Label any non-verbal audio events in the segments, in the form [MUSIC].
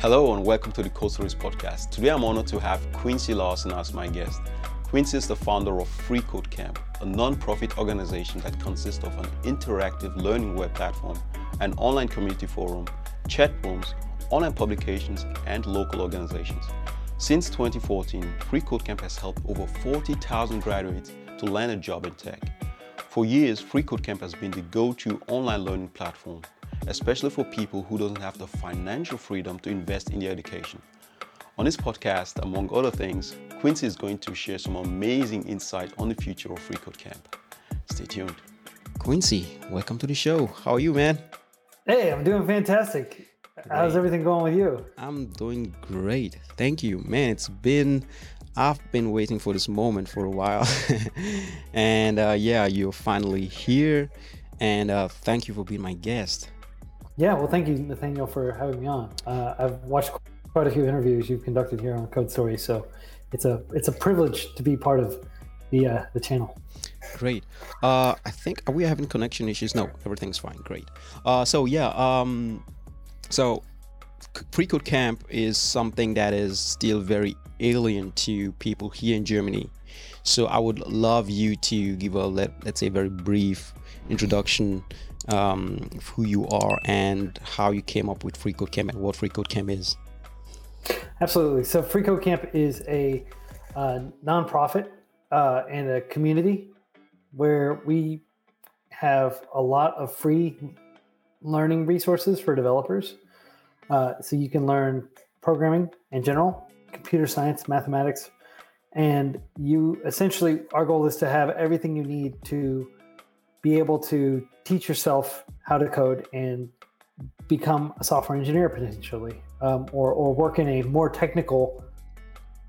Hello and welcome to the Code Stories podcast. Today I'm honored to have Quincy Larson as my guest. Quincy is the founder of Free Code Camp, a non-profit organization that consists of an interactive learning web platform, an online community forum, chat rooms, online publications, and local organizations. Since 2014, Free Code Camp has helped over 40,000 graduates to land a job in tech. For years, Free Code Camp has been the go-to online learning platform, especially for people who don't have the financial freedom to invest in their education. On this podcast, among other things, Quincy is going to share some amazing insight on the future of Free Code Camp. Stay tuned. Quincy, welcome to the show. How are you, man? Hey, I'm doing fantastic. Great. How's everything going with you? I'm doing great. Thank you. Man, it's been I've been waiting for this moment for a while. [LAUGHS] and uh, yeah, you're finally here. And uh, thank you for being my guest. Yeah, well, thank you, Nathaniel, for having me on. Uh, I've watched quite a few interviews you've conducted here on Code Story, so it's a it's a privilege to be part of the uh, the channel. Great. Uh, I think are we having connection issues? No, everything's fine. Great. Uh, so yeah. Um, so Free Code Camp is something that is still very alien to people here in Germany. So I would love you to give a let, let's say very brief introduction um, who you are and how you came up with Free Code Camp and what Free Code Camp is. Absolutely. So Free Code Camp is a uh, nonprofit uh, and a community where we have a lot of free learning resources for developers. Uh, so you can learn programming in general, computer science, mathematics, and you essentially our goal is to have everything you need to be able to teach yourself how to code and become a software engineer potentially um, or, or work in a more technical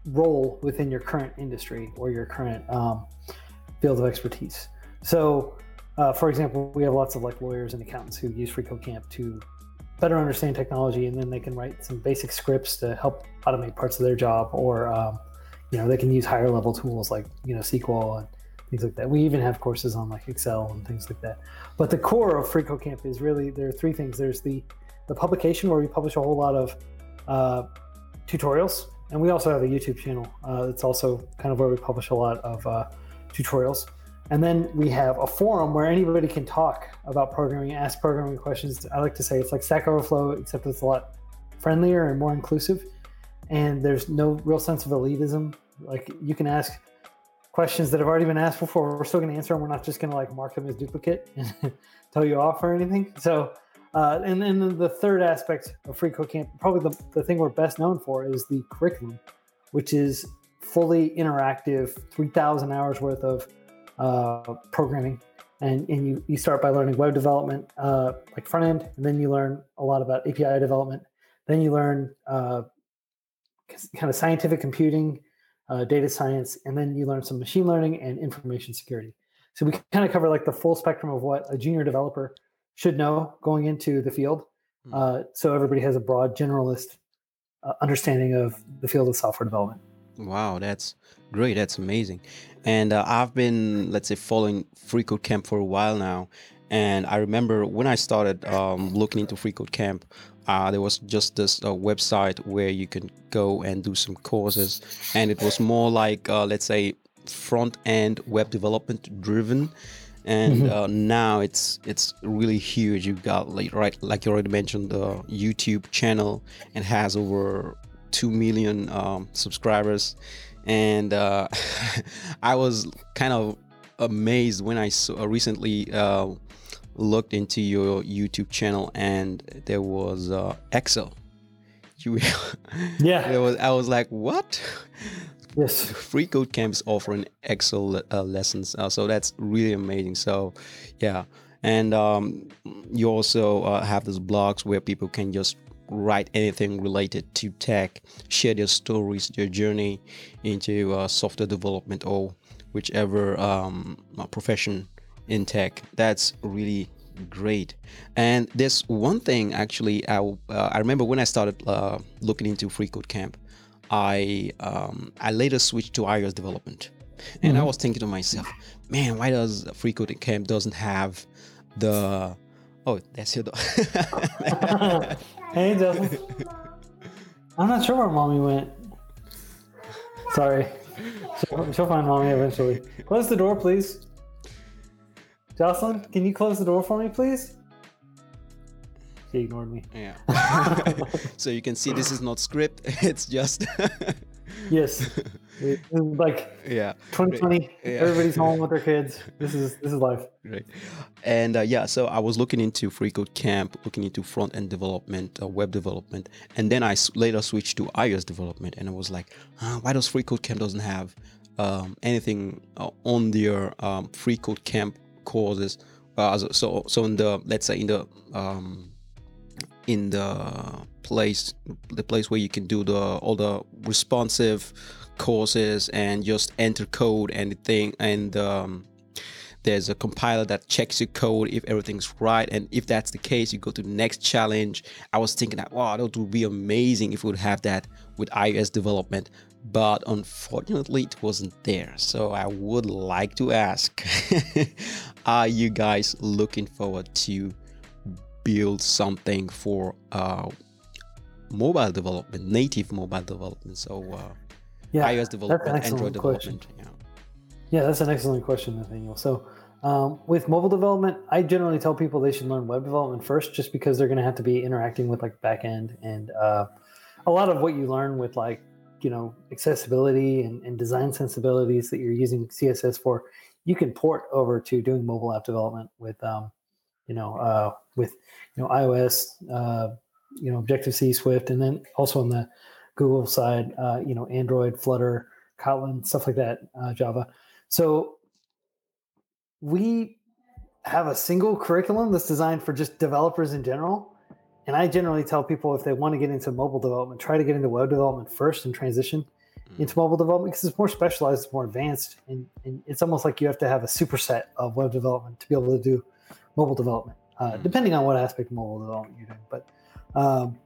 role within your current industry or your current um, field of expertise. So, uh, for example, we have lots of like lawyers and accountants who use FreeCodeCamp to better understand technology, and then they can write some basic scripts to help automate parts of their job, or um, you know they can use higher level tools like you know SQL and things like that. We even have courses on like Excel and things like that. But the core of FreeCodeCamp is really there are three things. There's the the publication where we publish a whole lot of uh, tutorials, and we also have a YouTube channel. Uh, it's also kind of where we publish a lot of uh, tutorials. And then we have a forum where anybody can talk about programming, ask programming questions. I like to say it's like Stack Overflow, except it's a lot friendlier and more inclusive. And there's no real sense of elitism. Like you can ask questions that have already been asked before. We're still going to answer them. We're not just going to like mark them as duplicate and [LAUGHS] tell you off or anything. So uh, and then the third aspect of Free Code Camp, probably the, the thing we're best known for is the curriculum, which is fully interactive, 3,000 hours worth of uh, programming. And, and you, you start by learning web development, uh, like front end, and then you learn a lot about API development. Then you learn uh, kind of scientific computing, uh, data science, and then you learn some machine learning and information security. So we kind of cover like the full spectrum of what a junior developer should know going into the field. Hmm. Uh, so everybody has a broad generalist uh, understanding of the field of software development. Wow, that's great. That's amazing. And uh, I've been, let's say, following Free Code Camp for a while now. And I remember when I started um, looking into Free Code Camp, uh, there was just this uh, website where you can go and do some courses. And it was more like, uh, let's say, front end web development driven and mm-hmm. uh, now it's it's really huge. You've got like right like you already mentioned the YouTube channel and has over two million um, subscribers, and uh, [LAUGHS] I was kind of amazed when I saw, uh, recently uh, looked into your YouTube channel and there was uh, Excel. You, [LAUGHS] yeah, there was. I was like, what? Yes. Free Code Camps offering Excel uh, lessons. Uh, so that's really amazing. So, yeah. And um, you also uh, have those blogs where people can just write anything related to tech, share their stories, their journey into uh, software development or whichever um, uh, profession in tech. That's really great. And there's one thing actually, I, uh, I remember when I started looking into Free Code Camp. I um, I later switched to iOS development, and mm-hmm. I was thinking to myself, man, why does Free Code Camp doesn't have the oh that's your dog. [LAUGHS] hey, [LAUGHS] Justin. I'm not sure where mommy went. Sorry. She'll, she'll find mommy eventually. Close the door, please. Jocelyn, can you close the door for me, please? She ignored me. Yeah. [LAUGHS] so you can see this is not script. [LAUGHS] It's just. [LAUGHS] yes. It- like yeah. 2020. Yeah. Everybody's home with their kids. This is this is life. Right. And uh, yeah, so I was looking into Free Code Camp, looking into front end development, uh, web development, and then I later switched to iOS development, and I was like, huh, why does Free Code Camp doesn't have um, anything uh, on their um, Free Code Camp courses? Uh, so- so so in the let's say in the um, in the place the place where you can do the all the responsive courses and just enter code and thing and um, there's a compiler that checks your code if everything's right and if that's the case you go to the next challenge i was thinking that wow that would be amazing if we would have that with ios development but unfortunately it wasn't there so i would like to ask [LAUGHS] are you guys looking forward to build something for uh, mobile development native mobile development so uh, Yeah. ios development excellent android question. development yeah Yeah, that's an excellent question, Nathaniel. So, um, with mobile development, I generally tell people they should learn web development first, just because they're going to have to be interacting with like backend and uh, a lot of what you learn with like you know accessibility and, and design sensibilities that you're using CSS for, you can port over to doing mobile app development with um, you know uh, with you know iOS, uh, you know Objective C, Swift, and then also on the Google side, uh, you know Android, Flutter, Kotlin, stuff like that, uh, Java. So we have a single curriculum that's designed for just developers in general. And I generally tell people if they want to get into mobile development, try to get into web development first and transition into mobile development because it's more specialized, it's more advanced, and, and it's almost like you have to have a superset of web development to be able to do mobile development, uh, Mhm. depending on what aspect of mobile development you're doing. But um,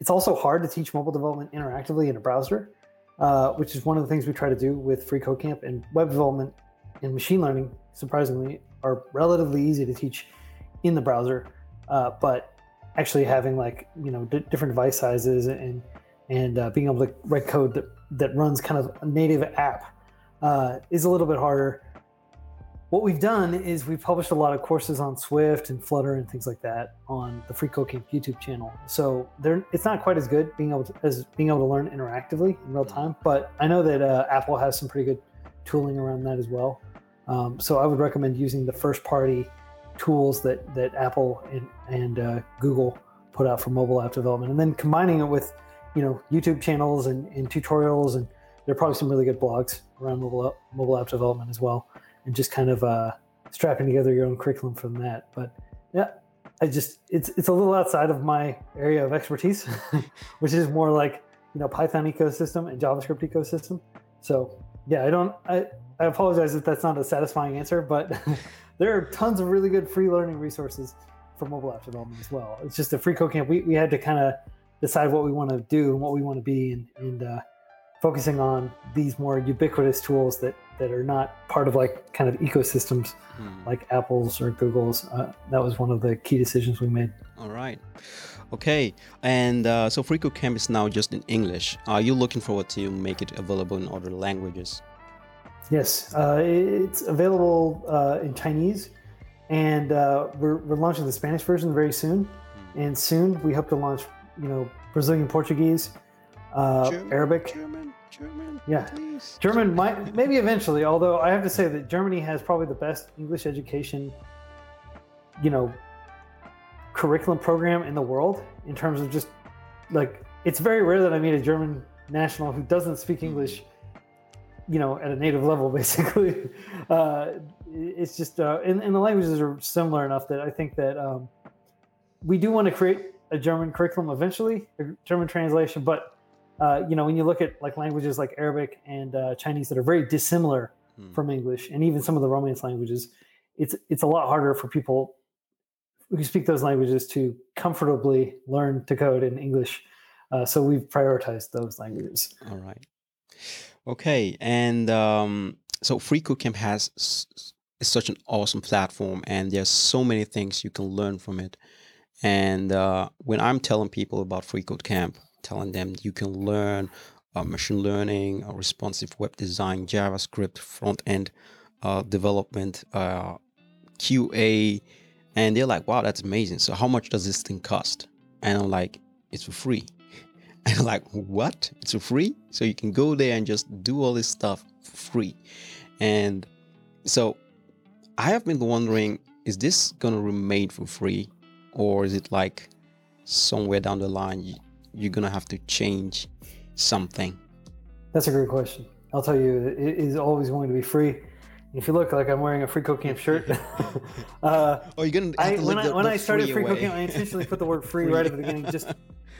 it's also hard to teach mobile development interactively in a browser, uh, which is one of the things we try to do with Free Code Camp and web development and machine learning. Surprisingly, are relatively easy to teach in the browser, uh, but actually having like you know d- different device sizes and and uh, being able to write code that that runs kind of a native app uh, is a little bit harder. What we've done is we've published a lot of courses on Swift and Flutter and things like that on the Free Code Camp YouTube channel. So they're, it's not quite as good being able to, as being able to learn interactively in real time, but I know that uh, Apple has some pretty good tooling around that as well. Um, so I would recommend using the first party tools that that Apple and, and uh, Google put out for mobile app development, and then combining it with you know YouTube channels and, and tutorials, and there are probably some really good blogs around mobile app, mobile app development as well, and just kind of uh, strapping together your own curriculum from that. But yeah, I just it's it's a little outside of my area of expertise, [LAUGHS] which is more like you know Python ecosystem and JavaScript ecosystem. So yeah, I don't I I apologize if that's not a satisfying answer, but [LAUGHS] there are tons of really good free learning resources for mobile app development as well. It's just a free code camp. We, we had to kind of decide what we want to do and what we want to be and, and uh, focusing on these more ubiquitous tools that, that are not part of like kind of ecosystems Hmm. like Apple's or Google's. Uh, that was one of the key decisions we made. All right. Okay. And uh, so FreeCode Camp is now just in English. Are you looking forward to make it available in other languages? Yes, uh, it's available uh, in Chinese, and uh, we're, we're launching the Spanish version very soon. And soon we hope to launch, you know, Brazilian Portuguese, uh, German, Arabic, German, German. Yeah. Please. German. Might maybe eventually. Although I have to say that Germany has probably the best English education, you know, curriculum program in the world in terms of just like it's very rare that I meet a German national who doesn't speak English you know at a native level [LAUGHS] basically uh, it's just uh, and, and the languages are similar enough that i think that um, we do want to create a german curriculum eventually a german translation but uh, you know when you look at like languages like arabic and uh, chinese that are very dissimilar Hmm. from english and even some of the romance languages it's it's a lot harder for people who speak those languages to comfortably learn to code in english uh, so we've prioritized those languages All right. Okay. And um, so Camp has is such an awesome platform, and there's so many things you can learn from it. And uh, when I'm telling people about Free Code Camp, telling them you can learn uh, machine learning, uh, responsive web design, JavaScript, front end uh, development, uh, QA, and they're like, "Wow, that's amazing." So, how much does this thing cost? And I'm like, "It's for free." And [LAUGHS] I'm like, "What? It's free?" So you can go there and just do all this stuff for free. And so, I have been wondering, is this gonna remain for free, or is it like somewhere down the line you, you're gonna have to change something? That's a great question. I'll tell you, it is always going to be free. If you look, like I'm wearing a Free Code Camp shirt. [LAUGHS] uh, oh, you're gonna. I, to when I the- when the I started free Free Code. Camp, I intentionally put the word [LAUGHS] "free" right at the beginning, just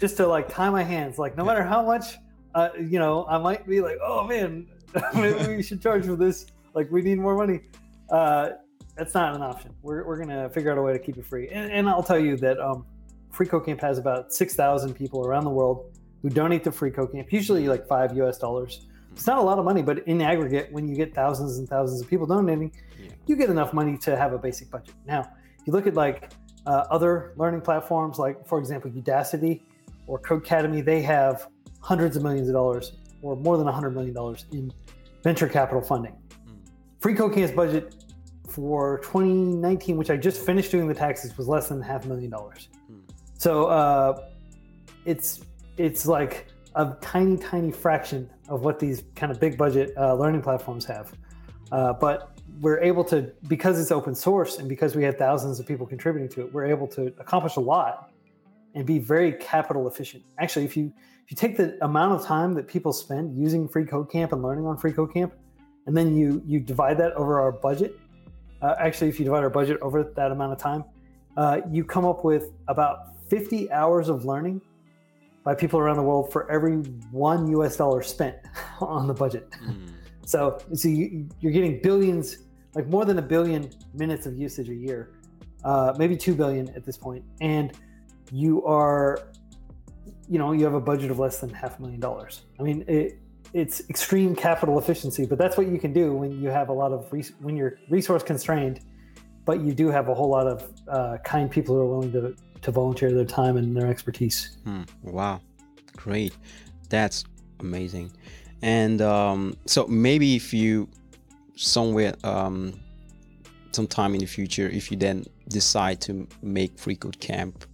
just to like tie my hands. Like no matter how much, uh, you know, I might be like, oh man, [LAUGHS] maybe we should charge for this. Like we need more money. Uh, that's not an option. We're, we're gonna figure out a way to keep it free. And, and I'll tell you that um, Free Code Camp has about six thousand people around the world who donate to Free Code Camp. Usually like five U.S. dollars. It's not a lot of money, but in aggregate, when you get thousands and thousands of people donating, Yeah. you get enough money to have a basic budget. Now, if you look at like uh, other learning platforms, like for example, Udacity or Codecademy, they have hundreds of millions of dollars or more than $100 million in venture capital funding. Mm. Free Code budget for 2019, which I just finished doing the taxes, was less than half a million dollars. Mm. So uh, it's it's like a tiny, tiny fraction of what these kind of big budget uh, learning platforms have. Uh, but we're able to, because it's open source and because we have thousands of people contributing to it, we're able to accomplish a lot and be very capital efficient. Actually, if you if you take the amount of time that people spend using Free Code Camp and learning on Free Code Camp, and then you you divide that over our budget, uh, actually, if you divide our budget over that amount of time, uh, you come up with about 50 hours of learning by people around the world for every one US dollar spent [LAUGHS] on the budget. Mm. So, so you, you're getting billions, like more than a billion minutes of usage a year, uh, maybe two billion at this point, and you are, you know, you have a budget of less than half a million dollars. I mean, it, it's extreme capital efficiency, but that's what you can do when you have a lot of res- when you're resource constrained, but you do have a whole lot of uh, kind people who are willing to to volunteer their time and their expertise. Hmm. Wow, great. That's amazing. And um, so maybe if you somewhere um, sometime in the future, if you then decide to make Free Code Camp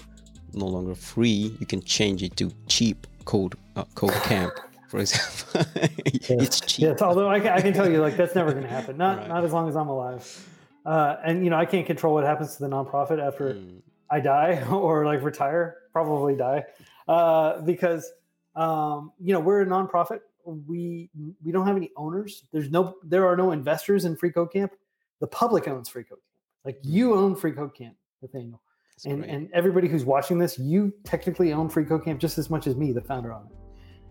no longer free, you can change it to cheap code uh, code [LAUGHS] camp, for example. [LAUGHS] it's cheap. Yes, although I can, I can tell you, like that's never going to happen. Not Right. not as long as I'm alive. Uh, and you know, I can't control what happens to the nonprofit after Mm, I die [LAUGHS] or like retire. Probably die, uh, because um, you know we're a nonprofit. We we don't have any owners. There's no there are no investors in Free Code Camp. The public owns Free Code Camp. Like you own Free Code Camp, Nathaniel, that's and great. and everybody who's watching this, you technically own Free Code Camp just as much as me, the founder of it.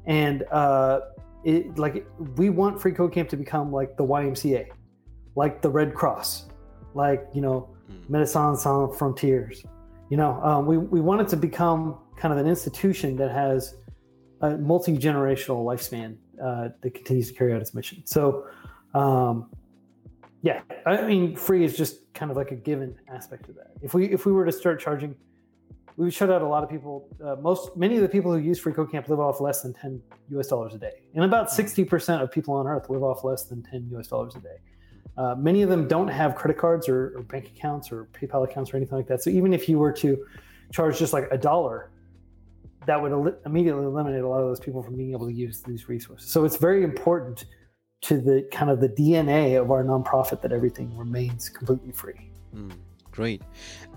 And uh, it like we want Free Code Camp to become like the YMCA, like the Red Cross, like you know Mm, Médecins Sans Frontières. You know, um, we, we want it to become kind of an institution that has a multi generational lifespan uh, that continues to carry out its mission. So, um, yeah, I mean, free is just kind of like a given aspect of that. If we if we were to start charging, we would shut out a lot of people. Uh, most many of the people who use Free Code Camp live off less than ten U.S. dollars a day, and about sixty percent of people on Earth live off less than ten U.S. dollars a day. Uh, many of them don't have credit cards or, or bank accounts or PayPal accounts or anything like that. So even if you were to charge just like a dollar, that would el- immediately eliminate a lot of those people from being able to use these resources. So it's very important to the kind of the DNA of our nonprofit that everything remains completely free. mm, great.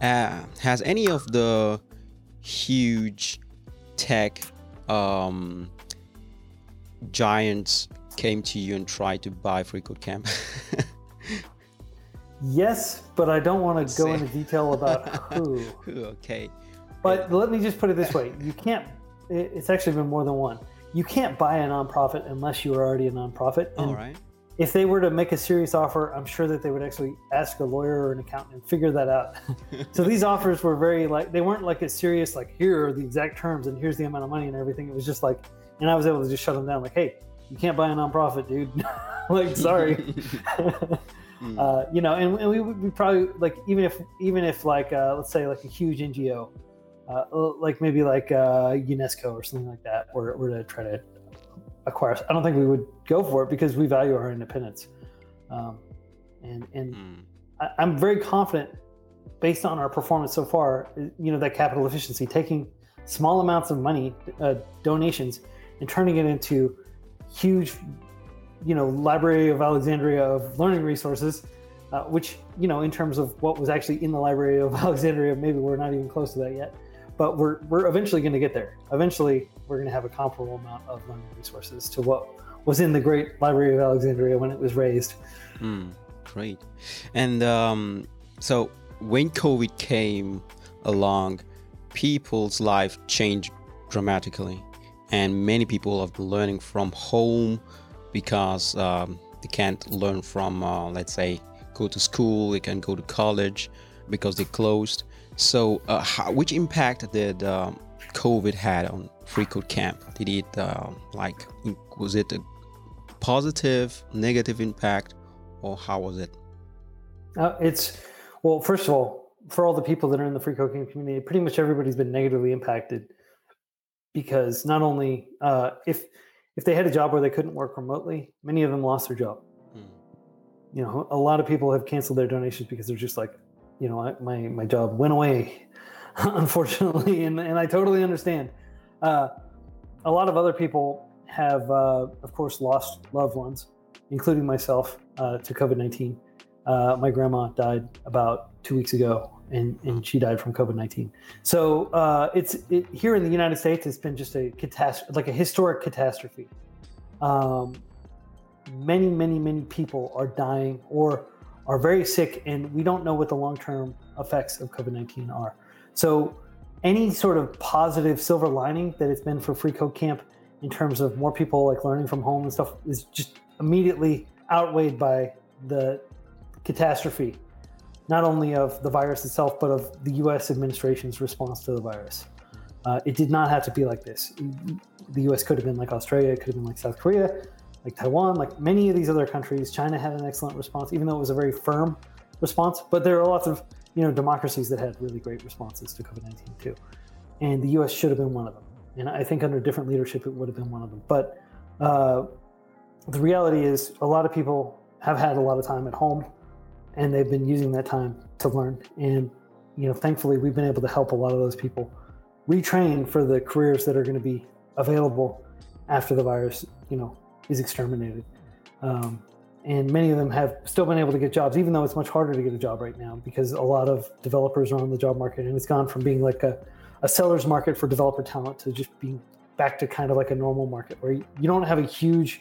Uh, has any of the huge tech um, giants came to you and tried to buy Free Code Camp? [LAUGHS] Yes, but I don't want to go into detail about [LAUGHS] who. okay. But let me just put it this way: you can't. It's actually been more than one. You can't buy a nonprofit unless you are already a nonprofit. And All right. if they were to make a serious offer, I'm sure that they would actually ask a lawyer or an accountant and figure that out. [LAUGHS] so these offers were very like they weren't like a serious like here are the exact terms and here's the amount of money and everything. It was just like, and I was able to just shut them down like, hey, you can't buy a nonprofit, dude. [LAUGHS] like, sorry. [LAUGHS] Mm, uh, you know, and, and we would probably like even if even if like uh, let's say like a huge NGO uh, like maybe like uh, UNESCO or something like that, or, or to try to acquire. I don't think we would go for it because we value our independence. Um, and and mm. I, I'm very confident, based on our performance so far, you know, that capital efficiency, taking small amounts of money, uh, donations, and turning it into huge, you know, Library of Alexandria of learning resources. Uh, which you know, in terms of what was actually in the Library of [LAUGHS] Alexandria, maybe we're not even close to that yet but we're we're eventually going to get there. Eventually, we're going to have a comparable amount of learning resources to what was in the Great Library of Alexandria when it was raised. Mm, great. And um, so when COVID came along, people's life changed dramatically, and many people have been learning from home because um, they can't learn from, uh, let's say, go to school. They can't go to college because they closed. So, uh, how, which impact did um, COVID had on Free Code Camp? Did it uh, like was it a positive, negative impact, or how was it? Uh, it's well, first of all, for all the people that are in the Free Camp community, pretty much everybody's been negatively impacted because not only uh, if if they had a job where they couldn't work remotely, many of them lost their job. Hmm. You know, a lot of people have canceled their donations because they're just like, you know, my my job went away, [LAUGHS] unfortunately, and and I totally understand. Uh, a lot of other people have, uh, of course, lost loved ones, including myself, uh, to COVID nineteen. Uh, my grandma died about two weeks ago, and, and she died from COVID nineteen. So uh, it's it, here in the United States, it's been just a catastrophe, like a historic catastrophe. Um, many, many, many people are dying or are very sick, and we don't know what the long term effects of COVID 19 are. So, any sort of positive silver lining that it's been for Free Code Camp in terms of more people like learning from home and stuff is just immediately outweighed by the catastrophe, not only of the virus itself, but of the US administration's response to the virus. Uh, it did not have to be like this. The US could have been like Australia, it could have been like South Korea, like Taiwan, like many of these other countries, China had an excellent response, even though it was a very firm response. But there are lots of you know democracies that had really great responses to COVID nineteen too, and the U.S. should have been one of them. And I think under different leadership, it would have been one of them. But uh, the reality is, a lot of people have had a lot of time at home, and they've been using that time to learn. And you know, thankfully, we've been able to help a lot of those people retrain for the careers that are going to be available after the virus, you know, is exterminated. Um, and many of them have still been able to get jobs, even though it's much harder to get a job right now because a lot of developers are on the job market, and it's gone from being like a, a seller's market for developer talent to just being back to kind of like a normal market where you, don't have a huge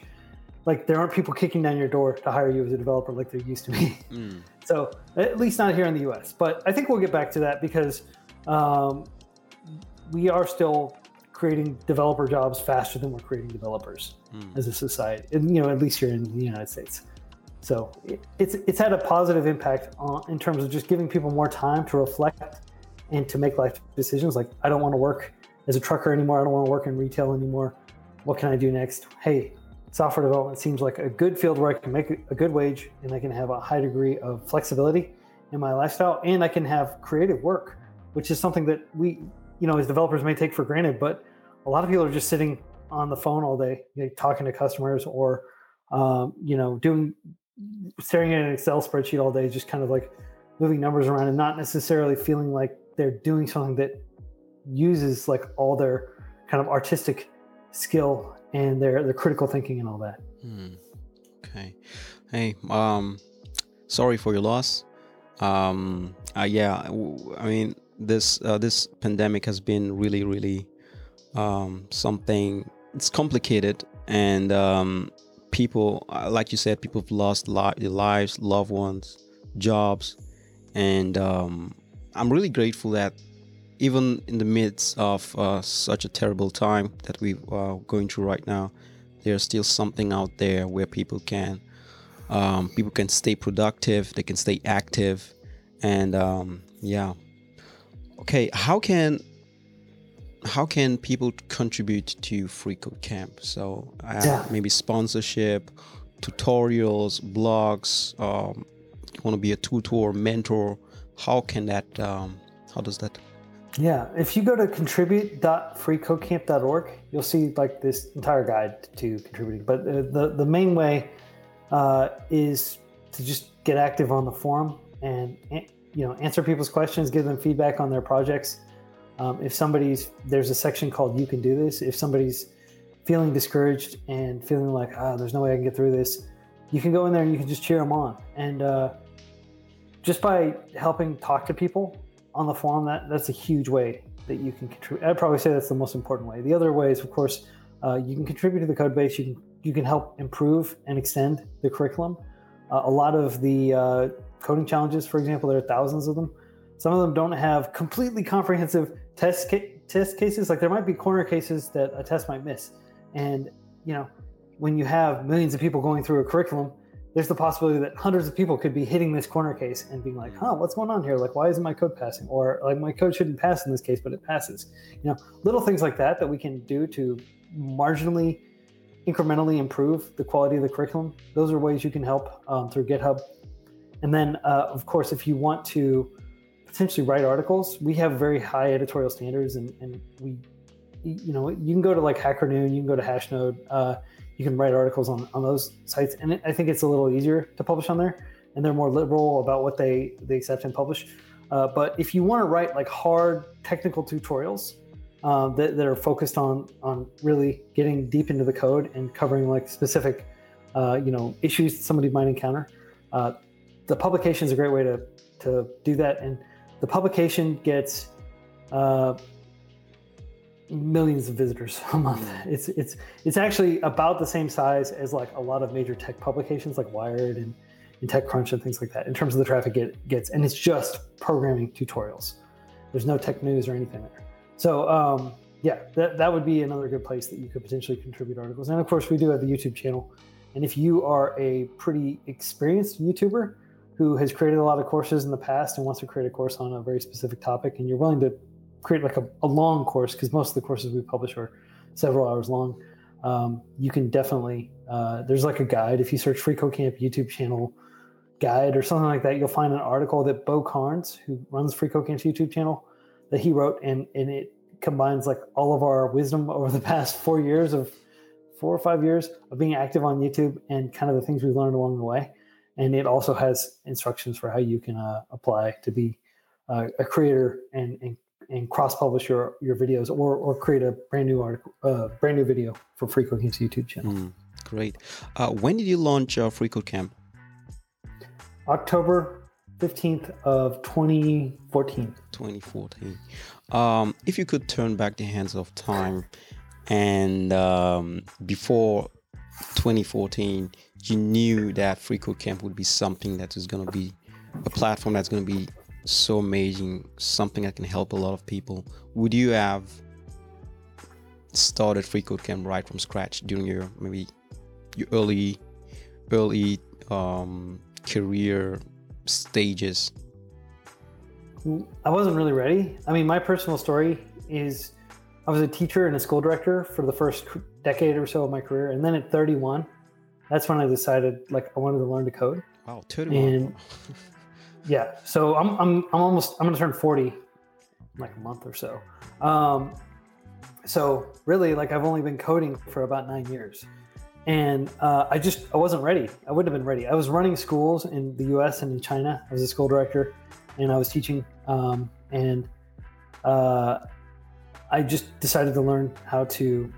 like there aren't people kicking down your door to hire you as a developer like there used to be. [LAUGHS] Mm. So at least not here in the U.S. But I think we'll get back to that because um, we are still creating developer jobs faster than we're creating developers mm. as a society, and, you know, at least here in the United States. So it, it's it's had a positive impact on, in terms of just giving people more time to reflect and to make life decisions. Like, I don't want to work as a trucker anymore. I don't want to work in retail anymore. What can I do next? Hey, software development seems like a good field where I can make a good wage and I can have a high degree of flexibility in my lifestyle and I can have creative work, which is something that we, you know, as developers may take for granted, but a lot of people are just sitting on the phone all day, you know, talking to customers or, um, you know, doing, staring at an Excel spreadsheet all day, just kind of like moving numbers around and not necessarily feeling like they're doing something that uses like all their kind of artistic skill and their their critical thinking and all that. Hmm. Okay. Hey, um, sorry for your loss. Um, uh, yeah, I mean this uh, this pandemic has been really really um, something it's complicated and um, people uh, like you said people have lost li- lives loved ones jobs and um, i'm really grateful that even in the midst of uh, such a terrible time that we are going through right now there's still something out there where people can um, people can stay productive they can stay active and um, yeah. Okay how can how can people contribute to Free Code Camp? So uh, yeah. maybe sponsorship, tutorials, blogs. Um, you want to be a tutor, mentor. How can that? Um, how does that Yeah, if you go to contribute.freecodecamp.org, you'll see like this entire guide to contributing. But the the, the main way uh, is to just get active on the forum and you know answer people's questions, give them feedback on their projects. Um, if somebody's there's a section called "You Can Do This." If somebody's feeling discouraged and feeling like ah, there's no way I can get through this, you can go in there and you can just cheer them on. And uh, just by helping talk to people on the forum, that that's a huge way that you can contribute. I'd probably say that's the most important way. The other way is, of course, uh, you can contribute to the code base. You can you can help improve and extend the curriculum. Uh, a lot of the uh, coding challenges, for example, there are thousands of them. Some of them don't have completely comprehensive test ca- test cases. Like there might be corner cases that a test might miss, and you know when you have millions of people going through a curriculum, there's the possibility that hundreds of people could be hitting this corner case and being like, "Huh, what's going on here? Like, why isn't my code passing?" Or like, "My code shouldn't pass in this case, but it passes." You know, little things like that that we can do to marginally, incrementally improve the quality of the curriculum. Those are ways you can help um, through GitHub. And then, uh, of course, if you want to potentially write articles, we have very high editorial standards, and, and we, you know, you can go to like HackerNoon, you can go to Hashnode. Uh, you can write articles on, on those sites. And it, i think it's a little easier to publish on there and they're more liberal about what they they accept and publish. Uh, but if you want to write like hard technical tutorials uh, that, that are focused on on really getting deep into the code and covering like specific uh, you know issues somebody might encounter uh, the publication is a great way to to do that. And the publication gets uh, millions of visitors [LAUGHS] a month. It's it's it's actually about the same size as like a lot of major tech publications like Wired and, and TechCrunch and things like that in terms of the traffic it gets. And it's just programming tutorials. There's no tech news or anything there. So um, yeah, that, that would be another good place that you could potentially contribute articles. And of course, we do have the YouTube channel. And if you are a pretty experienced YouTuber who has created a lot of courses in the past and wants to create a course on a very specific topic, and you're willing to create like a, a long course because most of the courses we publish are several hours long. Um, you can definitely uh, there's like a guide if you search Free Code YouTube channel guide or something like that. You'll find an article that Beau Carnes, who runs Free Code YouTube channel, that he wrote, and and it combines like all of our wisdom [LAUGHS] over the past four years of four or five years of being active on YouTube and kind of the things we've learned along the way. And it also has instructions for how you can uh, apply to be uh, a creator and, and and cross-publish your your videos or or create a brand new article, uh, brand new video for Free Camp's YouTube channel. Mm, great. Uh, when did you launch uh, Free Code Camp? October fifteenth of twenty fourteen. Twenty fourteen. Um, if you could turn back the hands of time, and um, before 2014, you knew that Free Code Camp would be something that is going to be a platform that's going to be so amazing, something that can help a lot of people. Would you have started Free Code Camp right from scratch during your maybe your early early um, career stages? I wasn't really ready. I mean, my personal story is I was a teacher and a school director for the first decade or so of my career, and then at 31, that's when I decided like I wanted to learn to code. Wow, 31. And [LAUGHS] yeah. So I'm I'm I'm almost I'm gonna turn 40 in like a month or so. Um, so really, like I've only been coding for about nine years, and uh, I just I wasn't ready. I wouldn't have been ready. I was running schools in the U.S. and in China. I was a school director, and I was teaching, um, and uh, I just decided to learn how to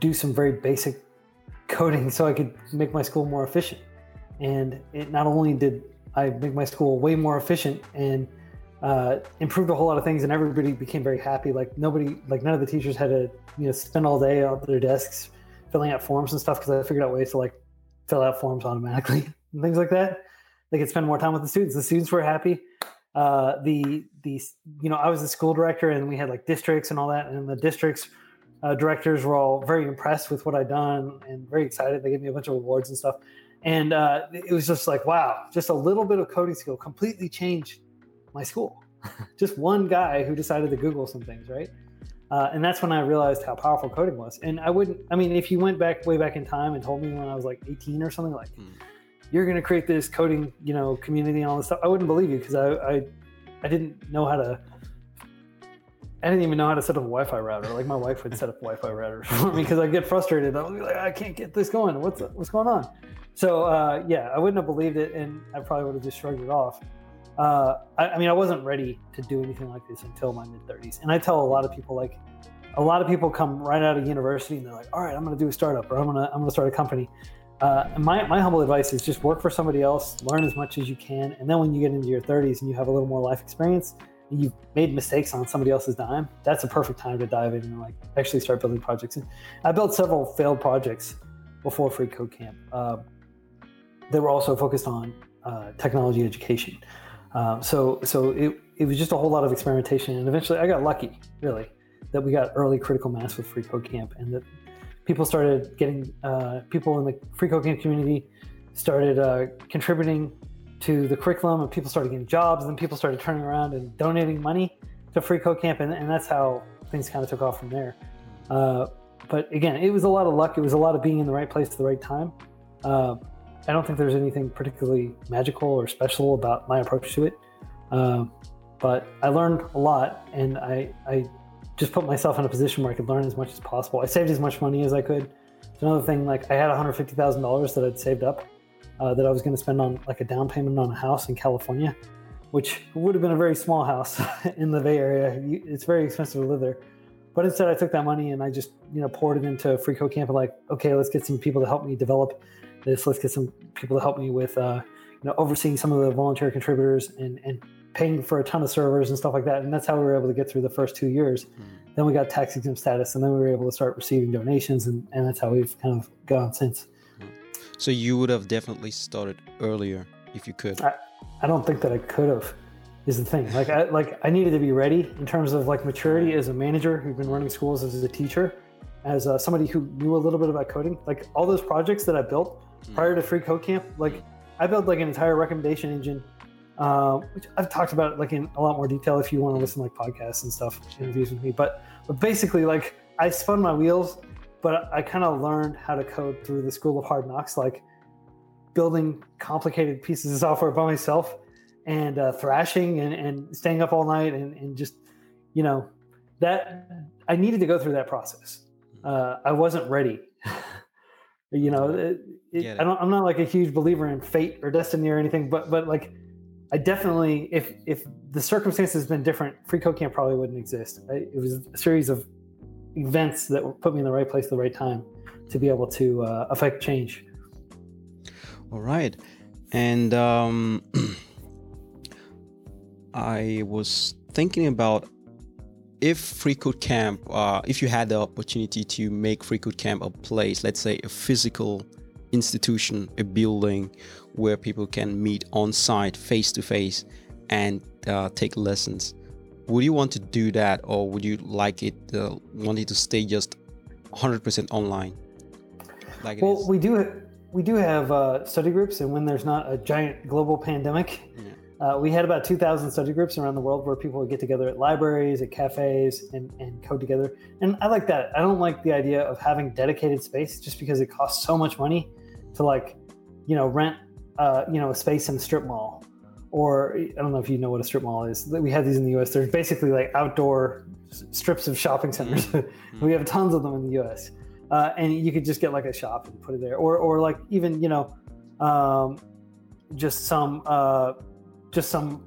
do some very basic coding so I could make my school more efficient. And it not only did I make my school way more efficient and uh, improved a whole lot of things, and everybody became very happy. Like nobody, like none of the teachers had to, you know, spend all day at their desks filling out forms and stuff because I figured out ways to like fill out forms automatically [LAUGHS] and things like that. They could spend more time with the students. The students were happy. Uh, the the you know I was the school director and we had like districts and all that, and the districts uh, directors were all very impressed with what I'd done and very excited. They gave me a bunch of awards and stuff. And uh, it was just like, wow, just a little bit of coding skill completely changed my school. [LAUGHS] just one guy who decided to Google some things, right? Uh, and that's when I realized how powerful coding was. And I wouldn't, I mean, if you went back way back in time and told me when I was like 18 or something, like, mm. you're going to create this coding, you know, community and all this stuff, I wouldn't believe you because I, I, I didn't know how to I didn't even know how to set up a Wi-Fi router. Like my wife would set up Wi-Fi routers [LAUGHS] for me because I get frustrated. I would be like, I can't get this going. What's what's going on? So uh, yeah, I wouldn't have believed it, and I probably would have just shrugged it off. Uh, I, I mean, I wasn't ready to do anything like this until my mid 30s, and I tell a lot of people like, a lot of people come right out of university and they're like, all right, I'm going to do a startup or I'm going to I'm going to start a company. Uh, my, my humble advice is just work for somebody else, learn as much as you can, and then when you get into your 30s and you have a little more life experience, and you've made mistakes on somebody else's dime, that's a perfect time to dive in and like actually start building projects. And I built several failed projects before Free Code Camp. Uh, they were also focused on uh, technology education. Um, so so it, it was just a whole lot of experimentation, and eventually I got lucky, really, that we got early critical mass with Free Code Camp, and that people started getting uh, people in the Free Code Camp community started uh, contributing to the curriculum, and people started getting jobs, and then people started turning around and donating money to Free Code Camp, and, and that's how things kind of took off from there. Uh, but again, it was a lot of luck. It was a lot of being in the right place at the right time. Uh, I don't think there's anything particularly magical or special about my approach to it. Um, but I learned a lot, and I, I just put myself in a position where I could learn as much as possible. I saved as much money as I could. It's another thing, like I had $150,000 that I'd saved up uh, that I was going to spend on like a down payment on a house in California, which would have been a very small house [LAUGHS] in the Bay Area. It's very expensive to live there. But instead, I took that money and I just you know poured it into Free Code Camp. And like, okay, let's get some people to help me develop this. Let's get some people to help me with, uh, you know, overseeing some of the volunteer contributors and, and paying for a ton of servers and stuff like that. And that's how we were able to get through the first two years. Mm. Then we got tax exempt status, and then we were able to start receiving donations, and, and that's how we've kind of gone since. So you would have definitely started earlier if you could. I, I don't think that I could have. Is the thing like I like I needed to be ready in terms of like maturity as a manager who'd been running schools as a teacher, as uh, somebody who knew a little bit about coding. Like all those projects that I built, prior to Free Code Camp, like I built like an entire recommendation engine, uh, which I've talked about like in a lot more detail if you want to listen to like podcasts and stuff, interviews with me. But but basically, like I spun my wheels, but I kind of learned how to code through the School of Hard Knocks, like building complicated pieces of software by myself and uh, thrashing and, and staying up all night and, and just you know that I needed to go through that process. Uh, I wasn't ready. [LAUGHS] you know it, it, I don't, i'm not like a huge believer in fate or destiny or anything but but like i definitely if if the circumstances had been different free code camp probably wouldn't exist I, it was a series of events that put me in the right place at the right time to be able to uh, affect change. All right. And um [CLEARS THROAT] i was thinking about if Free Code Camp, uh, if you had the opportunity to make Free Code Camp a place, let's say a physical institution, a building where people can meet on site, face to face, and uh, take lessons, would you want to do that, or would you like it, uh, want it to stay just 100% online? Like well, we do we do have uh, study groups, and when there's not a giant global pandemic, yeah. Uh, we had about 2,000 study groups around the world where people would get together at libraries, at cafes, and, and code together. And I like that. I don't like the idea of having dedicated space just because it costs so much money to like, you know, rent, uh, you know, a space in a strip mall. Or I don't know if you know what a strip mall is. We have these in the U.S. There's basically like outdoor strips of shopping centers. Mm-hmm. [LAUGHS] we have tons of them in the U.S. Uh, and you could just get like a shop and put it there, or or like even you know, um, just some uh, just some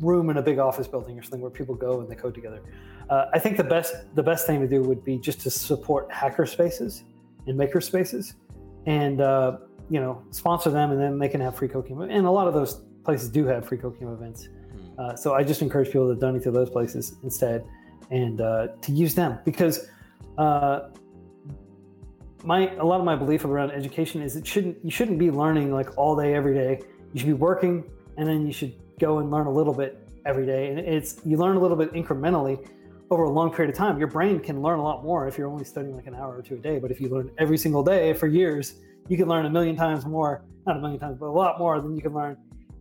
room in a big office building or something where people go and they code together. Uh, I think the best the best thing to do would be just to support hacker spaces and maker spaces, and uh, you know sponsor them, and then they can have free camp. And a lot of those places do have free camp events. Hmm. Uh, so I just encourage people to donate to those places instead, and uh, to use them because uh, my a lot of my belief around education is it shouldn't you shouldn't be learning like all day every day. You should be working and then you should go and learn a little bit every day. And it's you learn a little bit incrementally over a long period of time. Your brain can learn a lot more if you're only studying like an hour or two a day. But if you learn every single day for years, you can learn a million times more, not a million times, but a lot more than you can learn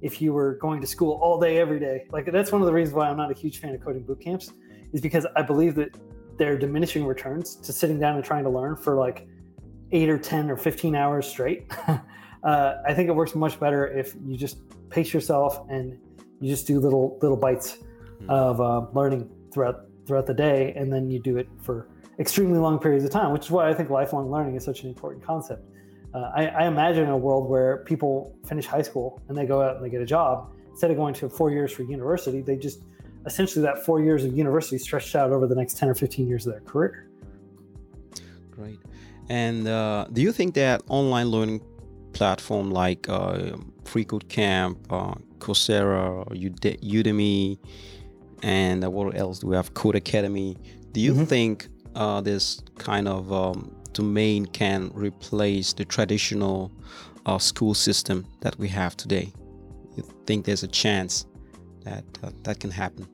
if you were going to school all day every day. Like that's one of the reasons why I'm not a huge fan of coding boot camps, is because I believe that they're diminishing returns to sitting down and trying to learn for like eight or 10 or 15 hours straight. [LAUGHS] uh, I think it works much better if you just pace yourself and you just do little little bites mm. of uh, learning throughout throughout the day, and then you do it for extremely long periods of time, which is why I think lifelong learning is such an important concept. Uh, I, I, imagine a world where people finish high school and they go out and they get a job instead of going to four years for university. They just essentially that four years of university stretched out over the next ten or fifteen years of their career. Great. And uh, do you think that online learning platform like uh, FreeCodeCamp, uh, Coursera, Udemy, and uh, what else do we have? Codecademy. Do you mm-hmm. think uh, this kind of um, domain can replace the traditional uh, school system that we have today? You think there's a chance that uh, that can happen?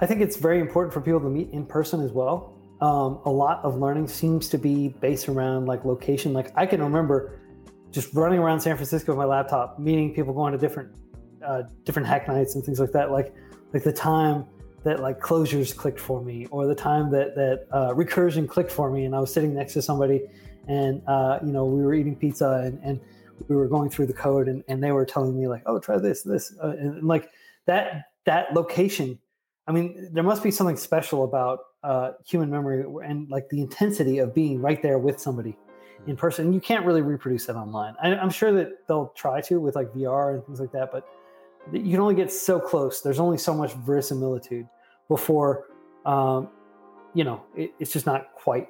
I think it's very important for people to meet in person as well. Um, a lot of learning seems to be based around like location. Like I can remember just running around San Francisco with my laptop, meeting people, going to different uh, different hack nights and things like that. Like like the time that like closures clicked for me, or the time that that uh, recursion clicked for me, and I was sitting next to somebody, and uh, you know we were eating pizza and, and we were going through the code, and, and they were telling me like, oh, try this, this, uh, and, and, like that that location. I mean, there must be something special about uh, human memory and like the intensity of being right there with somebody in person. You can't really reproduce that online. I, am sure that they'll try to with like VR and things like that, but you can only get so close. There's only so much verisimilitude before, um, you know, it, it's just not quite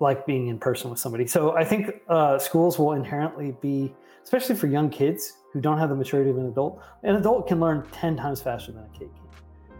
like being in person with somebody. So I think uh, schools will inherently be, especially for young kids who don't have the maturity of an adult. An adult can learn ten times faster than a kid can.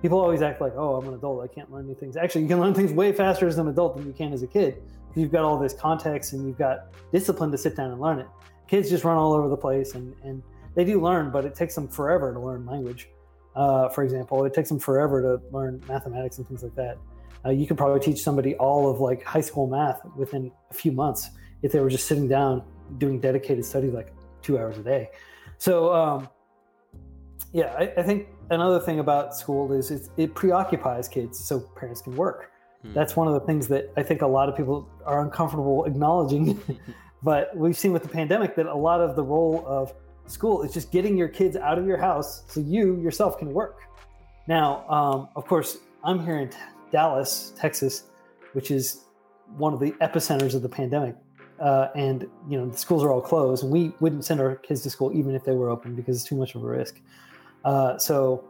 People always act like, "Oh, I'm an adult. I can't learn new things." Actually, you can learn things way faster as an adult than you can as a kid. You've got all this context and you've got discipline to sit down and learn it. Kids just run all over the place and and they do learn, but it takes them forever to learn language. Uh, for example, it takes them forever to learn mathematics and things like that. Uh, you could probably teach somebody all of like high school math within a few months if they were just sitting down doing dedicated study like two hours a day. So, um, yeah, I, I, think another thing about school is it preoccupies kids so parents can work. Hmm. That's one of the things that I think a lot of people are uncomfortable acknowledging. [LAUGHS] but we've seen with the pandemic that a lot of the role of school is just getting your kids out of your house so you yourself can work. Now, um, of course, I'm here in Dallas, Texas, which is one of the epicenters of the pandemic. Uh, and you know the schools are all closed, and we wouldn't send our kids to school even if they were open because it's too much of a risk. Uh, so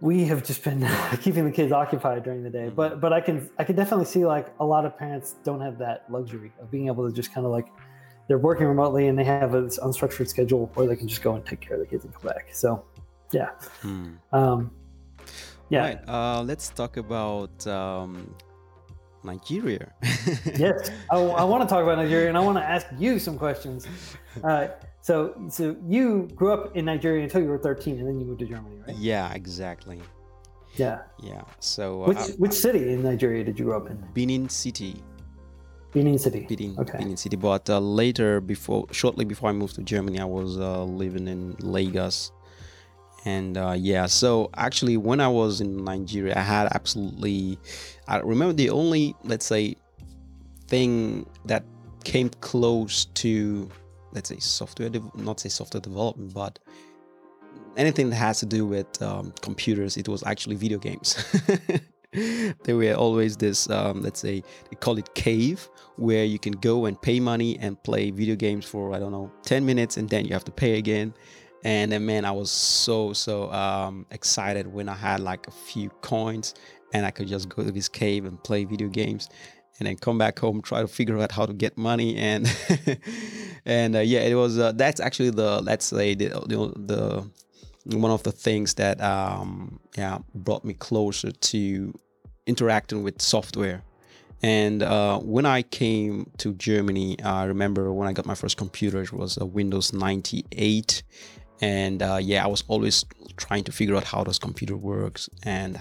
we have just been [LAUGHS] keeping the kids occupied during the day. But but I can I can definitely see like a lot of parents don't have that luxury of being able to just kind of like they're working remotely and they have this unstructured schedule where they can just go and take care of the kids and come back. So, yeah. Hmm. Um, yeah. Right. Uh, let's talk about um, Nigeria. [LAUGHS] yes, I, I, want to talk about Nigeria and I want to ask you some questions. Uh, so, so you grew up in Nigeria until you were 13, and then you moved to Germany, right? Yeah, exactly. Yeah. Yeah. So, uh, which which city in Nigeria did you grow up in? Benin City. Benin City. Benin, okay. Benin City. But uh, later, before shortly before I moved to Germany, I was uh, living in Lagos. And uh, yeah, so actually, when I was in Nigeria, I had absolutely. I remember the only, let's say, thing that came close to, let's say, software, not say software development, but anything that has to do with um, computers, it was actually video games. [LAUGHS] [LAUGHS] there were always this um, let's say they call it cave where you can go and pay money and play video games for i don't know 10 minutes and then you have to pay again. And then man i was so so um, excited when i had like a few coins and i could just go to this cave and play video games and then come back home try to figure out how to get money and [LAUGHS] and uh, yeah it was uh, that's actually the let's say the, the, the one of the things that um, yeah brought me closer to interacting with software. And uh, when I came to Germany, I remember when I got my first computer, it was a Windows 98. And uh, yeah, I was always trying to figure out how this computer works and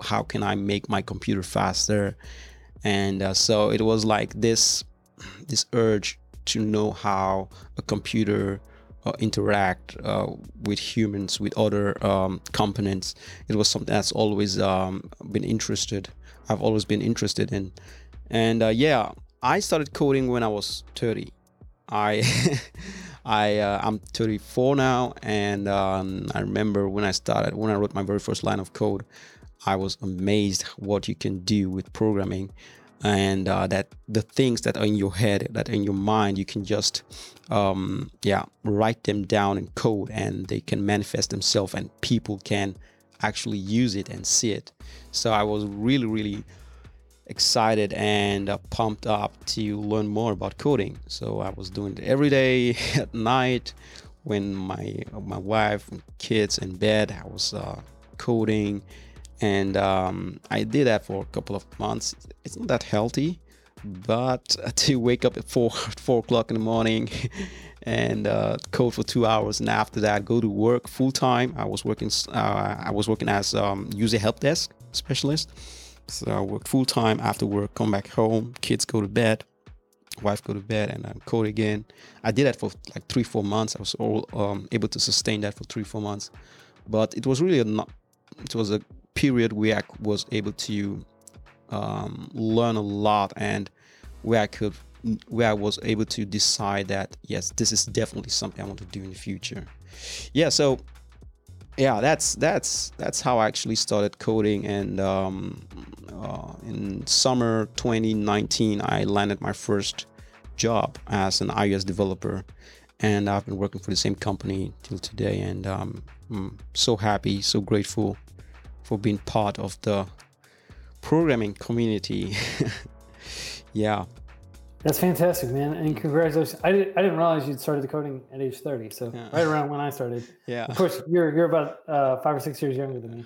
how can I make my computer faster. And uh, so it was like this, this urge to know how a computer uh, interact uh, with humans, with other um, components. It was something that's always um, been interested. I've always been interested in, and uh, yeah, I started coding when I was 30. I [LAUGHS] I uh, I'm 34 now, and um, I remember when I started when I wrote my very first line of code. I was amazed what you can do with programming and uh, that the things that are in your head that are in your mind you can just um, yeah write them down in code and they can manifest themselves and people can actually use it and see it. So i was really really excited and uh, pumped up to learn more about coding. So i was doing it every day [LAUGHS] at night when my my wife and kids in bed i was uh, coding and um, I did that for a couple of months. It's not that healthy, but [LAUGHS] to wake up at four [LAUGHS] four o'clock in the morning [LAUGHS] and uh, code for two hours, and after that go to work full time. I was working uh, I was working as um, user help desk specialist. So I worked full time after work, come back home, kids go to bed, wife go to bed, and I code again. I did that for like three four months. I was all um, able to sustain that for three four months, but it was really not. It was a period where I was able to um, learn a lot and where I could where I was able to decide that yes, this is definitely something I want to do in the future. Yeah, so yeah, that's that's that's how I actually started coding. And um, uh, in summer 2019, I landed my first job as an iOS developer, and I've been working for the same company till today. And um, I'm so happy, so grateful for being part of the programming community. [LAUGHS] yeah. That's fantastic, man. And congratulations. I, did, I didn't realize you'd started the coding at age 30. So yeah. right around when I started. [LAUGHS] Yeah. Of course, you're, you're about uh, five or six years younger than me.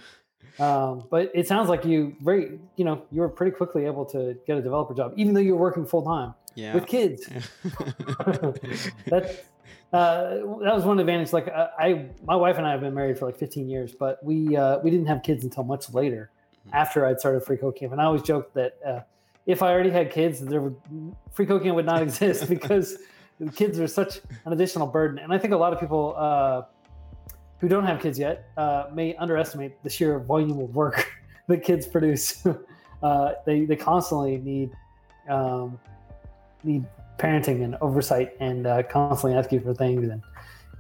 Um, but it sounds like you very, you know, you were pretty quickly able to get a developer job, even though you were working full time yeah. with kids. [LAUGHS] that, uh, that was one advantage. Like uh, I, my wife and I have been married for like 15 years, but we uh, we didn't have kids until much later, mm-hmm. after I'd started Free Code Camp. And I always joked that uh, if I already had kids, there would Free Code Camp would not [LAUGHS] exist because kids are such an additional burden. And I think a lot of people uh, who don't have kids yet uh, may underestimate the sheer volume of work [LAUGHS] that kids produce. [LAUGHS] they they constantly need um, need parenting and oversight and uh, constantly asking for things and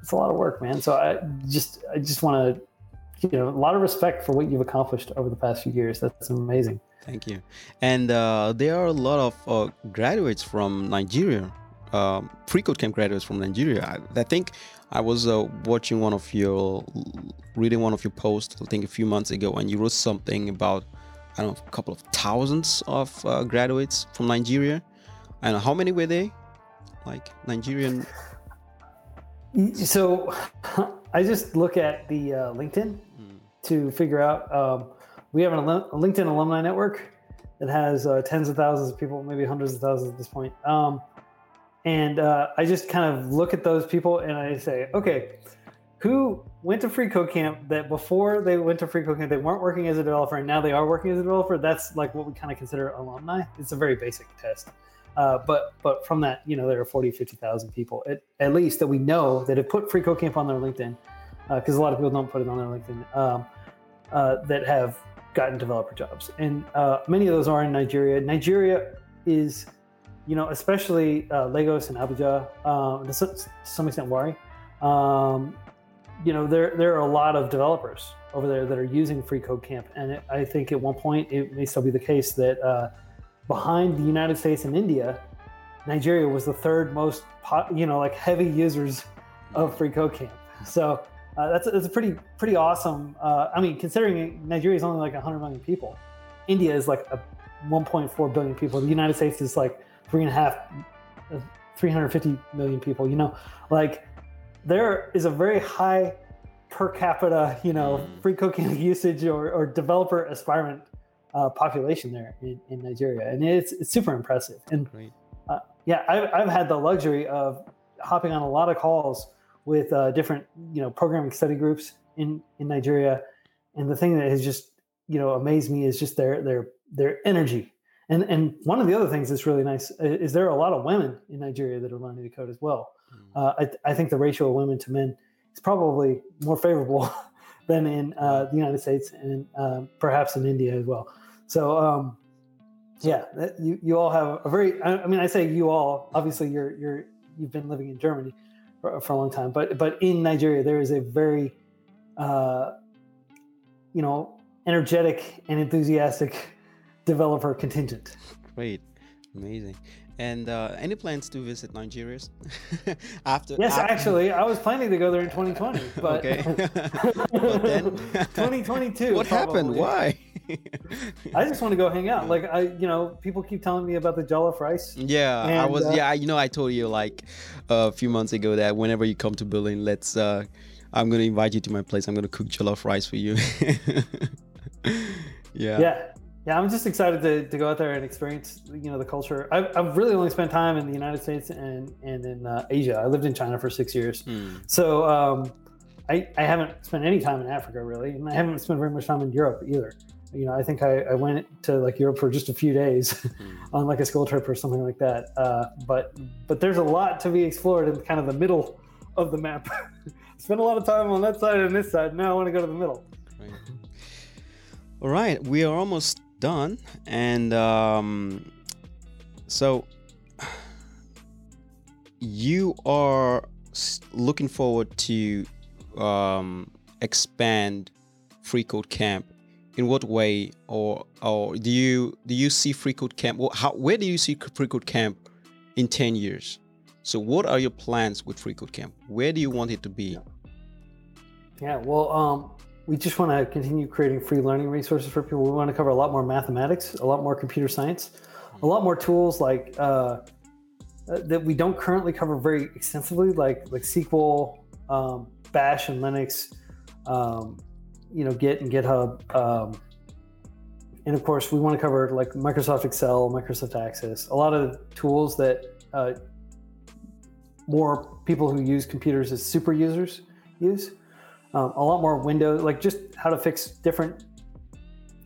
it's a lot of work man. So i just i just want to you know a lot of respect for what you've accomplished over the past few years. That's amazing. Thank you. And uh, there are a lot of uh, graduates from nigeria um, free code camp graduates from nigeria. I, I think i was uh, watching one of your reading one of your posts i think a few months ago and you wrote something about i don't know a couple of thousands of uh, graduates from nigeria and how many were they? Like Nigerian. So, [LAUGHS] I just look at the uh, LinkedIn mm. to figure out. Um, we have a LinkedIn alumni network that has uh, tens of thousands of people, maybe hundreds of thousands at this point. Um, and uh, I just kind of look at those people and I say, okay, who went to Free Code Camp that before they went to Free Code Camp they weren't working as a developer and now they are working as a developer? That's like what we kind of consider alumni. It's a very basic test. Uh, but but from that, you know, there are 40, 50,000 people at, at least that we know that have put Free Code Camp on their LinkedIn, because uh, a lot of people don't put it on their LinkedIn, um, uh, that have gotten developer jobs. And uh, many of those are in Nigeria. Nigeria is, you know, especially uh, Lagos and Abuja, um, to, some, to some extent Warri. Um, you know, there there are a lot of developers over there that are using Free Code Camp, and it, I think at one point it may still be the case that uh, behind the United States and India, Nigeria was the third most, you know, like heavy users of Free Code Camp. So uh, that's, a, that's a pretty pretty awesome. Uh, I mean, considering Nigeria is only like 100 million people, India is like a 1.4 billion people. The United States is like three and a half, uh, 350 million people. You know, like there is a very high per capita, you know, mm. Free Code [LAUGHS] usage or, or developer aspirant uh, population there in, in, Nigeria, and it's it's super impressive. And uh, yeah, I've, I've had the luxury of hopping on a lot of calls with uh, different you know programming study groups in in Nigeria, and the thing that has just you know amazed me is just their their their energy. And and one of the other things that's really nice is there are a lot of women in Nigeria that are learning to code as well. Mm. I, I think the ratio of women to men is probably more favorable [LAUGHS] than in uh, the United States and uh, perhaps in India as well. So, um, yeah, you, you all have a very, I mean, I say you all, obviously you're, you're, you've been living in Germany for, for a long time, but, but in Nigeria, there is a very, uh, you know, energetic and enthusiastic developer contingent. Great, amazing. And uh, any plans to visit Nigeria [LAUGHS] after? Yes, after... actually, I was planning to go there in 2020, but, okay. [LAUGHS] [LAUGHS] but then 2022. What probably. happened? Why? I just want to go hang out. Like I, you know, people keep telling me about the jollof rice. Yeah, and, I was. Uh, yeah, you know, I told you like a few months ago that whenever you come to Berlin, let's. Uh, I'm gonna invite you to my place. I'm gonna cook jollof rice for you. [LAUGHS] yeah. Yeah. Yeah, I'm just excited to, to go out there and experience, you know, the culture. I've, I've really only spent time in the United States and, and in uh, Asia. I lived in China for six years. Hmm. So um, I, I haven't spent any time in Africa really. And I haven't spent very much time in Europe either. You know, I think I, I went to like Europe for just a few days [LAUGHS] Hmm. on like a school trip or something like that. Uh, but but there's a lot to be explored in kind of the middle of the map. [LAUGHS] Spend a lot of time on that side and this side. Now I want to go to the middle. Right. All right, we are almost done, and um, so [SIGHS] you are looking forward to um, expand Free Code Camp. In what way, or or do you do you see Free Code Camp? How where do you see Free Code Camp in ten years? So, what are your plans with Free Code Camp? Where do you want it to be? Yeah, well, um, we just want to continue creating free learning resources for people. We want to cover a lot more mathematics, a lot more computer science, a lot more tools like uh, uh, that we don't currently cover very extensively, like like SQL, um, Bash, and Linux. Um, you know, Git and GitHub, um, and of course, we want to cover like Microsoft Excel, Microsoft Access, a lot of tools that uh, more people who use computers as super users use um, a lot more Windows, like just how to fix different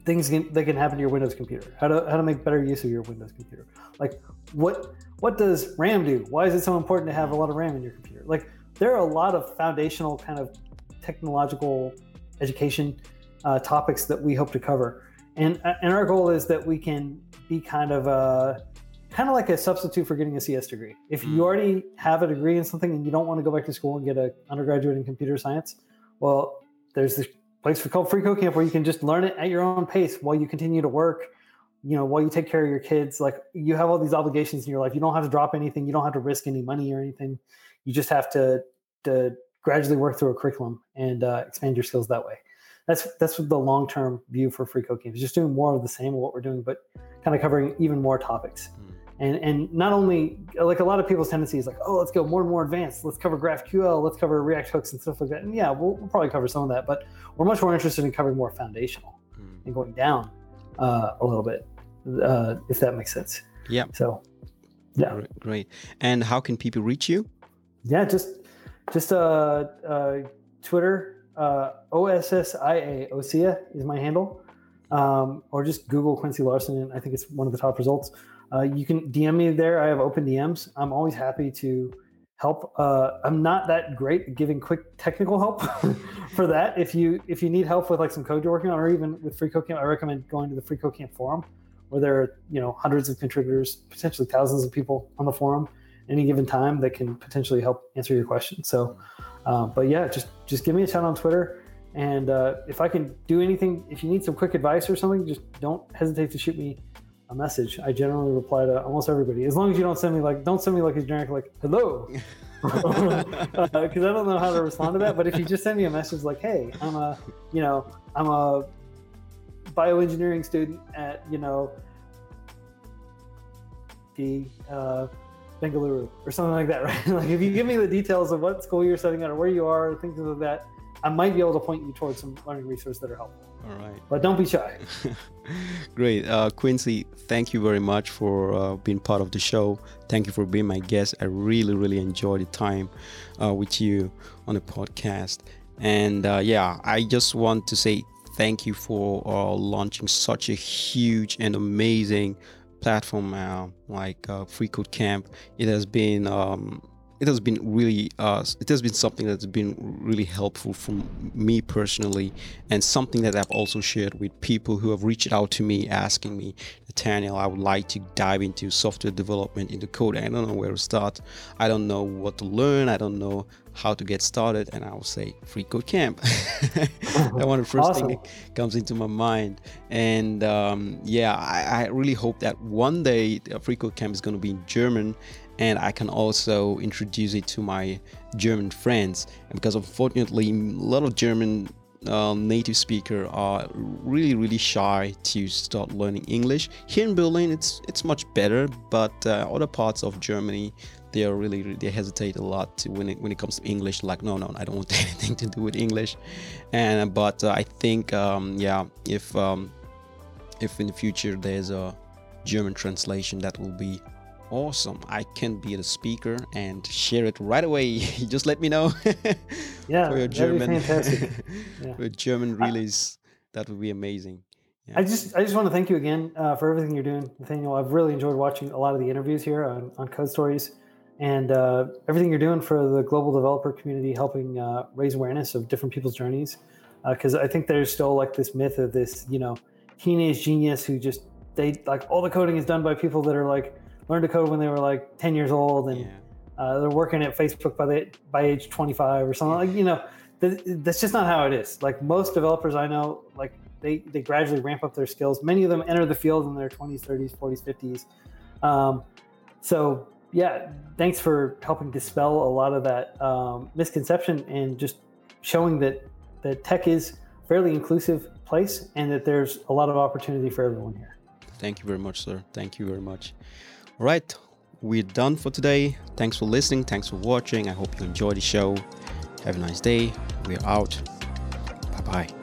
things can, that can happen to your Windows computer. How to how to make better use of your Windows computer. Like what what does RAM do? Why is it so important to have a lot of RAM in your computer? Like there are a lot of foundational kind of technological education uh, topics that we hope to cover, and and our goal is that we can be kind of a kind of like a substitute for getting a CS degree. If you Mm. already have a degree in something and you don't want to go back to school and get an undergraduate in computer science, well, there's this place called Free Code Camp where you can just learn it at your own pace while you continue to work. You know, while you take care of your kids, like you have all these obligations in your life. You don't have to drop anything. You don't have to risk any money or anything. You just have to to gradually work through a curriculum and uh, expand your skills that way. That's that's the long term view for Free Code Camp. Just doing more of the same of what we're doing, but kind of covering even more topics. Hmm. And and not only like a lot of people's tendency is like, oh, let's go more and more advanced. Let's cover GraphQL. Let's cover React hooks and stuff like that. And yeah, we'll, we'll probably cover some of that, but we're much more interested in covering more foundational Hmm. and going down uh, a little bit, uh, if that makes sense. Yeah. So, yeah, great. And how can people reach you? yeah, just just uh, uh, Twitter, uh, OSSIA, OSIA is my handle, um, or just Google Quincy Larson, and I think it's one of the top results. Uh, you can DM me there. I have open DMs. I'm always happy to help. Uh, I'm not that great at giving quick technical help [LAUGHS] for that. If you if you need help with like some code you're working on, or even with Free Code Camp, I recommend going to the Free Code Camp forum, where there are you know hundreds of contributors, potentially thousands of people on the forum any given time that can potentially help answer your question. So, uh, but yeah, just just give me a shout on Twitter, and uh, if I can do anything, if you need some quick advice or something, just don't hesitate to shoot me a message. I generally reply to almost everybody, as long as you don't send me like don't send me like a generic like hello, [LAUGHS] because I don't know how to respond to that. But if you just send me a message like hey, I'm a you know I'm a bioengineering student at you know the uh, Bengaluru or something like that, [LAUGHS] right? like if you give me the details of what school you're studying at or where you are, things like that, I might be able to point you towards some learning resources that are helpful. All right. But don't be shy. [LAUGHS] Great. Uh, Quincy, thank you very much for uh, being part of the show. Thank you for being my guest. I really, really enjoyed the time uh, with you on the podcast. And uh, yeah, I just want to say thank you for uh, launching such a huge and amazing platform uh, like uh, Free Code Camp. It has been um, it has been really uh, it has been something that's been really helpful for me personally and something that I've also shared with people who have reached out to me asking me Nathaniel I would like to dive into software development into code I don't know where to start I don't know what to learn I don't know how to get started, and I will say Free Code Camp. [LAUGHS] that one of the first Awesome. thing that comes into my mind. And um, yeah, I, I really hope that one day uh, Free Code Camp is going to be in German, and I can also introduce it to my German friends. And because unfortunately, a lot of German um, native speaker are really really shy to start learning English. Here in Berlin, it's it's much better, but uh, other parts of Germany, they are really they hesitate a lot to, when it when it comes to English. Like no no, I don't want [LAUGHS] anything to do with English. And but uh, I think um, yeah, if um, if in the future there's a German translation, that will be awesome. I can be the speaker and share it right away. [LAUGHS] Just let me know. [LAUGHS] Yeah, for your German fantastic. Yeah. for German release. That would be amazing. Yeah. I just I just want to thank you again uh, for everything you're doing, Nathaniel. I've really enjoyed watching a lot of the interviews here on, on Code Stories and uh, everything you're doing for the global developer community, helping uh, raise awareness of different people's journeys. Because I think there's still like this myth of this, you know, teenage genius who just they like all the coding is done by people that are like learned to code when they were like 10 years old and yeah. uh, they're working at Facebook by the by age 25 or something like you know th- that's just not how it is like most developers I know like they they gradually ramp up their skills many of them enter the field in their 20s 30s 40s 50s um, so yeah thanks for helping dispel a lot of that um, misconception and just showing that that tech is a fairly inclusive place and that there's a lot of opportunity for everyone here Thank you very much, sir. Thank you very much. All right, we're done for today. Thanks for listening. Thanks for watching. I hope you enjoyed the show. Have a nice day. We're out. Bye bye.